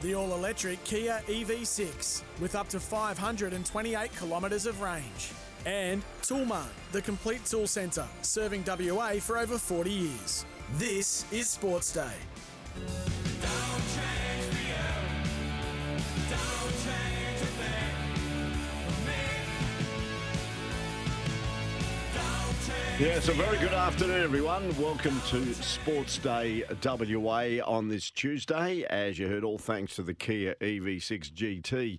The all electric Kia EV6 with up to 528 kilometres of range. And Toolmart, the complete tool centre, serving WA for over 40 years. This is Sports Day. Yes, a very good afternoon, everyone. Welcome to Sports Day WA on this Tuesday. As you heard, all thanks to the Kia EV6 GT,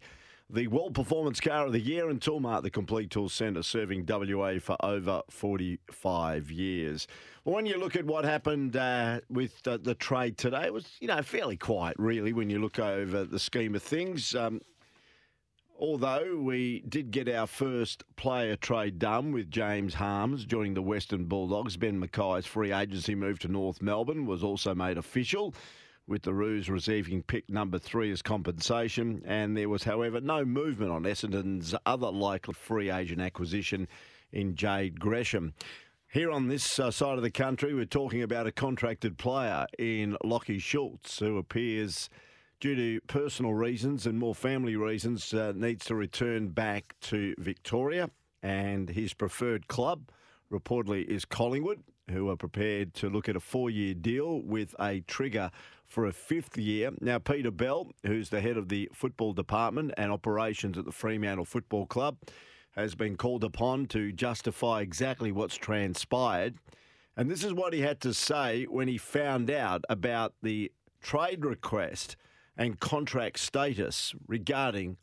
the World Performance Car of the Year, and Toolmart, the complete tool centre, serving WA for over 45 years. Well, when you look at what happened uh, with the trade today, it was you know fairly quiet, really, when you look over the scheme of things. Um, Although we did get our first player trade done with James Harmes joining the Western Bulldogs, Ben McKay's free agency move to North Melbourne was also made official, with the Roos receiving pick number three as compensation. And there was, however, no movement on Essendon's other likely free agent acquisition in Jade Gresham. Here on this uh, side of the country, we're talking about a contracted player in Lachie Schultz, who appears due to personal reasons and more family reasons, uh, needs to return back to Victoria. And his preferred club reportedly is Collingwood, who are prepared to look at a four year deal with a trigger for a fifth year. Now, Peter Bell, who's the head of the football department and operations at the Fremantle Football Club, has been called upon to justify exactly what's transpired. And this is what he had to say when he found out about the trade request and contract status regarding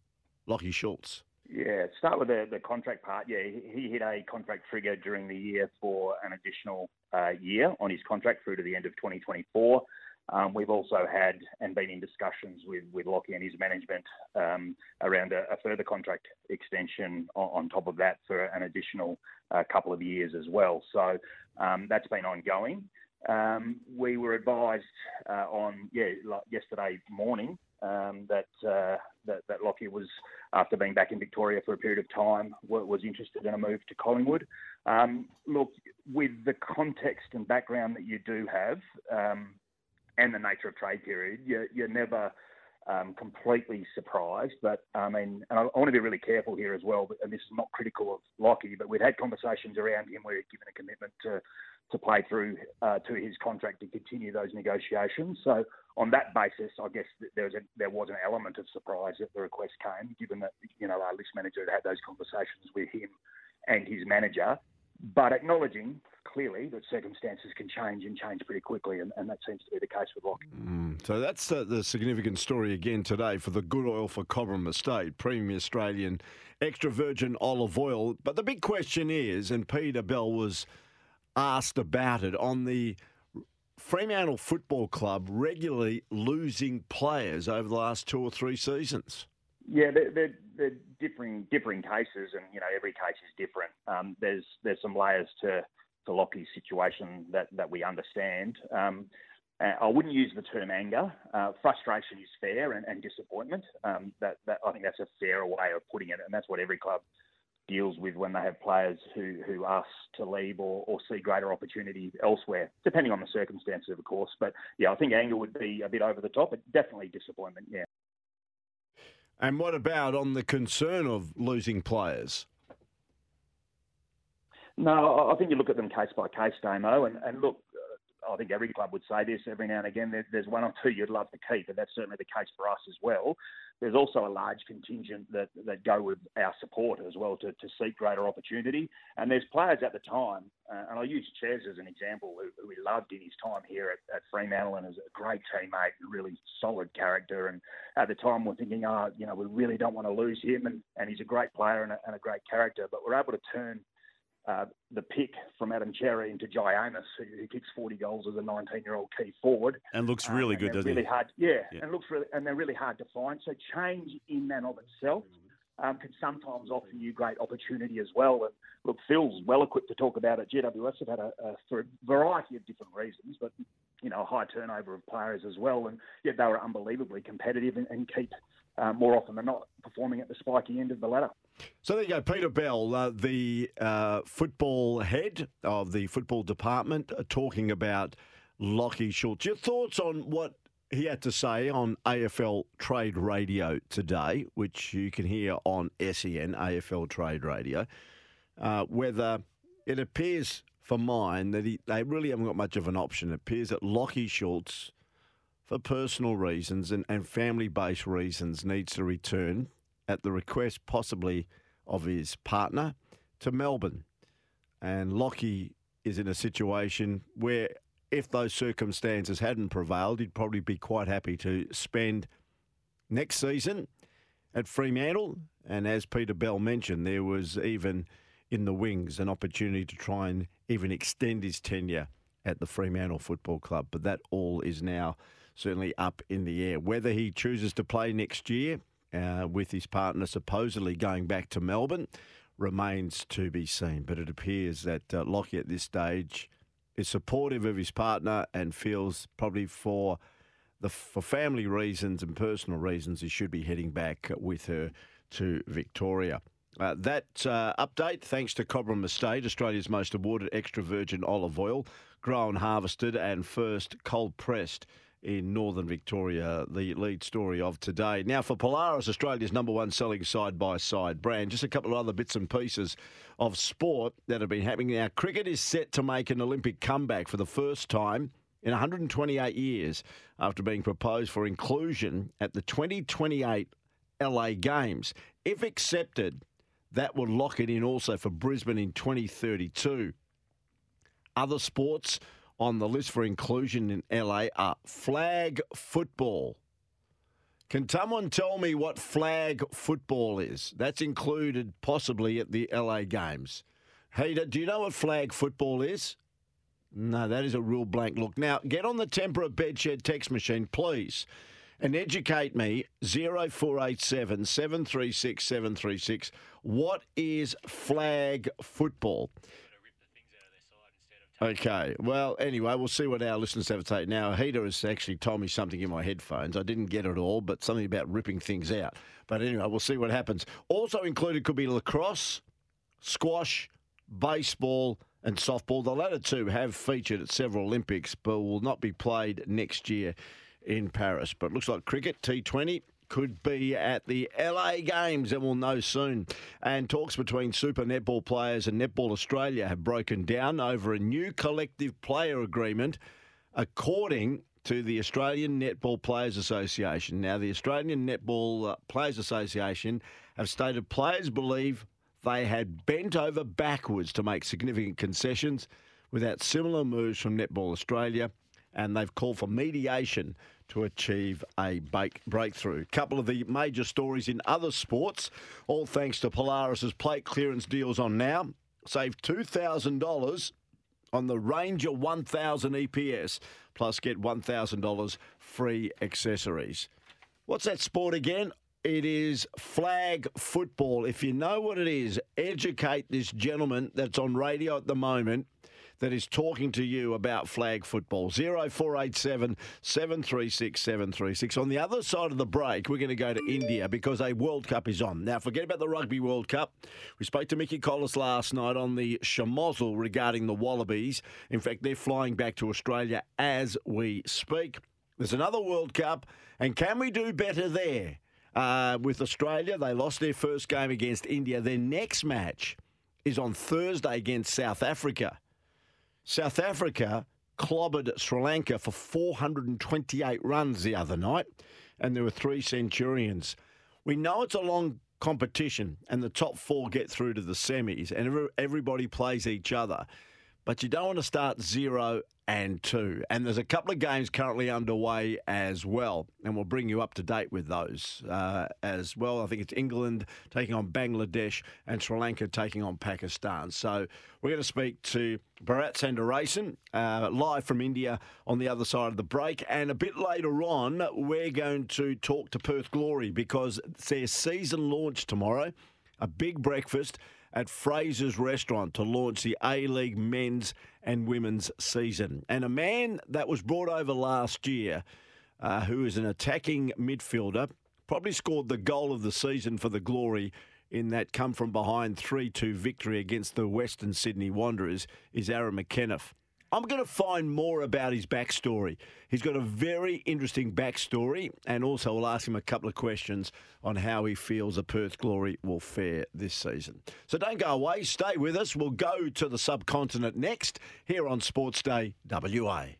Lachie Schultz? Yeah, start with the, the contract part. Yeah, he hit a contract trigger during the year for an additional uh, year on his contract through to the end of 2024. Um, we've also had and been in discussions with, with Lachie and his management um, around a, a, further contract extension on, on, top of that for an additional uh, couple of years as well. So um, that's been ongoing. Um, we were advised uh, on yeah like yesterday morning um, that, uh, that that Lachie was after being back in Victoria for a period of time was interested in a move to Collingwood. Um, look, with the context and background that you do have, um, and the nature of trade period, you're, you're never um, completely surprised. But I mean, and I, I, want to be really careful here as well. But, and this is not critical of Lachie, but we've had conversations around him where he's given a commitment to to play through uh, to his contract to continue those negotiations. So on that basis, I guess there was a, there was an element of surprise that the request came, given that you know our list manager had had those conversations with him and his manager, but acknowledging clearly that circumstances can change and change pretty quickly, and, and that seems to be the case with Lachie. Mm, so that's uh, the significant story again today for the good oil for Cobram Estate, premium Australian extra virgin olive oil. But the big question is, and Peter Bell was asked about it on the Fremantle Football Club regularly losing players over the last two or three seasons. Yeah, they're, they're, they're differing differing cases, and you know every case is different. Um, there's there's some layers to to Lachie's situation that that we understand. Um, I wouldn't use the term anger. Uh, frustration is fair and, and disappointment. Um, that, that I think that's a fairer way of putting it, and that's what every club deals with when they have players who, who ask to leave or, or see greater opportunity elsewhere, depending on the circumstances, of course. But yeah, I think anger would be a bit over the top, but definitely disappointment, yeah. And what about on the concern of losing players? No, I think you look at them case by case, Damo, and, and look, I think every club would say this every now and again. there's one or two you'd love to keep, and that's certainly the case for us as well. There's also a large contingent that, that go with our support as well to, to seek greater opportunity. And there's players at the time, uh, and I use Ches as an example, who, who, we loved in his time here at, at Fremantle and is a great teammate and really solid character. And at the time, we're thinking, oh, you know, we really don't want to lose him, and, and he's a great player and a, and a great character. But we're able to turn uh, the pick from Adam Cerra into Amiss, who, who, kicks 40 goals as a 19-year-old key forward, and looks really um, good, doesn't really he? Hard, yeah, yeah, and looks really, and they're really hard to find. So change in and of itself um, can sometimes offer you great opportunity as well. And look, Phil's well equipped to talk about it. GWS have had a, a for a variety of different reasons, but you know, a high turnover of players as well, and yet they were unbelievably competitive and, and keep uh, more often than not performing at the spiky end of the ladder. So there you go, Peter Bell, uh, the uh, football head of the football department, uh, talking about Lachie Schultz. Your thoughts on what he had to say on AFL Trade Radio today, which you can hear on SEN, AFL Trade Radio, uh, whether it appears for mine that he, they really haven't got much of an option. It appears that Lachie Schultz, for personal reasons and, and family based reasons, needs to return at the request possibly of his partner to Melbourne. And Lachie is in a situation where if those circumstances hadn't prevailed, he'd probably be quite happy to spend next season at Fremantle. And as Peter Bell mentioned, there was even in the wings an opportunity to try and even extend his tenure at the Fremantle Football Club. But that all is now certainly up in the air. Whether he chooses to play next year uh, with his partner supposedly going back to Melbourne remains to be seen. But it appears that uh, Lachie at this stage is supportive of his partner and feels probably for the for family reasons and personal reasons he should be heading back with her to Victoria. Uh, that uh, update, thanks to Cobram Estate, Australia's most awarded extra virgin olive oil, grown, harvested, and first cold pressed in northern Victoria, the lead story of today. Now, for Polaris, Australia's number one selling side by side brand, just a couple of other bits and pieces of sport that have been happening. Now, cricket is set to make an Olympic comeback for the first time in 128 years after being proposed for inclusion at the 2028 LA Games. If accepted, that would lock it in also for Brisbane in 2032. Other sports on the list for inclusion in LA are flag football. Can someone tell me what flag football is? That's included possibly at the LA Games. Hey, do you know what flag football is? No, that is a real blank look. Now, get on the Tempera Bedshed text machine, please, and educate me 0487 736 736. What is flag football? Okay. Well, anyway, we'll see what our listeners have to say. Now, Heater has actually told me something in my headphones. I didn't get it all, but something about ripping things out. But anyway, we'll see what happens. Also included could be lacrosse, squash, baseball, and softball. The latter two have featured at several Olympics, but will not be played next year in Paris. But it looks like cricket, T20, could be at the LA Games, and we'll know soon. And talks between Super Netball players and Netball Australia have broken down over a new collective player agreement, according to the Australian Netball Players Association. Now, the Australian Netball uh, Players Association have stated players believe they had bent over backwards to make significant concessions without similar moves from Netball Australia, and they've called for mediation to achieve a breakthrough. A couple of the major stories in other sports, all thanks to Polaris's plate clearance deals on now. Save $2,000 on the Ranger 1000 EPS, plus get $1,000 free accessories. What's that sport again? It is flag football. If you know what it is, educate this gentleman that's on radio at the moment that is talking to you about flag football. 0487 736 736. On the other side of the break, we're going to go to India because a World Cup is on. Now, forget about the Rugby World Cup. We spoke to Mickey Collis last night on the Schmozzle regarding the Wallabies. In fact, they're flying back to Australia as we speak. There's another World Cup, and can we do better there? Uh, with Australia, they lost their first game against India. Their next match is on Thursday against South Africa. South Africa clobbered Sri Lanka for 428 runs the other night, and there were three Centurions. We know it's a long competition, and the top four get through to the semis, and everybody plays each other. But you don't want to start zero and two. And there's a couple of games currently underway as well, and we'll bring you up to date with those uh, as well. I think it's England taking on Bangladesh and Sri Lanka taking on Pakistan. So we're going to speak to Bharat Sundaresan uh, live from India on the other side of the break. And a bit later on, we're going to talk to Perth Glory because their season launch tomorrow, a big breakfast at Fraser's Restaurant to launch the A League men's and women's season. And a man that was brought over last year, uh, who is an attacking midfielder, probably scored the goal of the season for the Glory in that come from behind 3 2 victory against the Western Sydney Wanderers, is Aaron McEneff. I'm going to find more about his backstory. He's got a very interesting backstory, and also we'll ask him a couple of questions on how he feels the Perth Glory will fare this season. So don't go away, stay with us. We'll go to the subcontinent next here on Sports Day WA.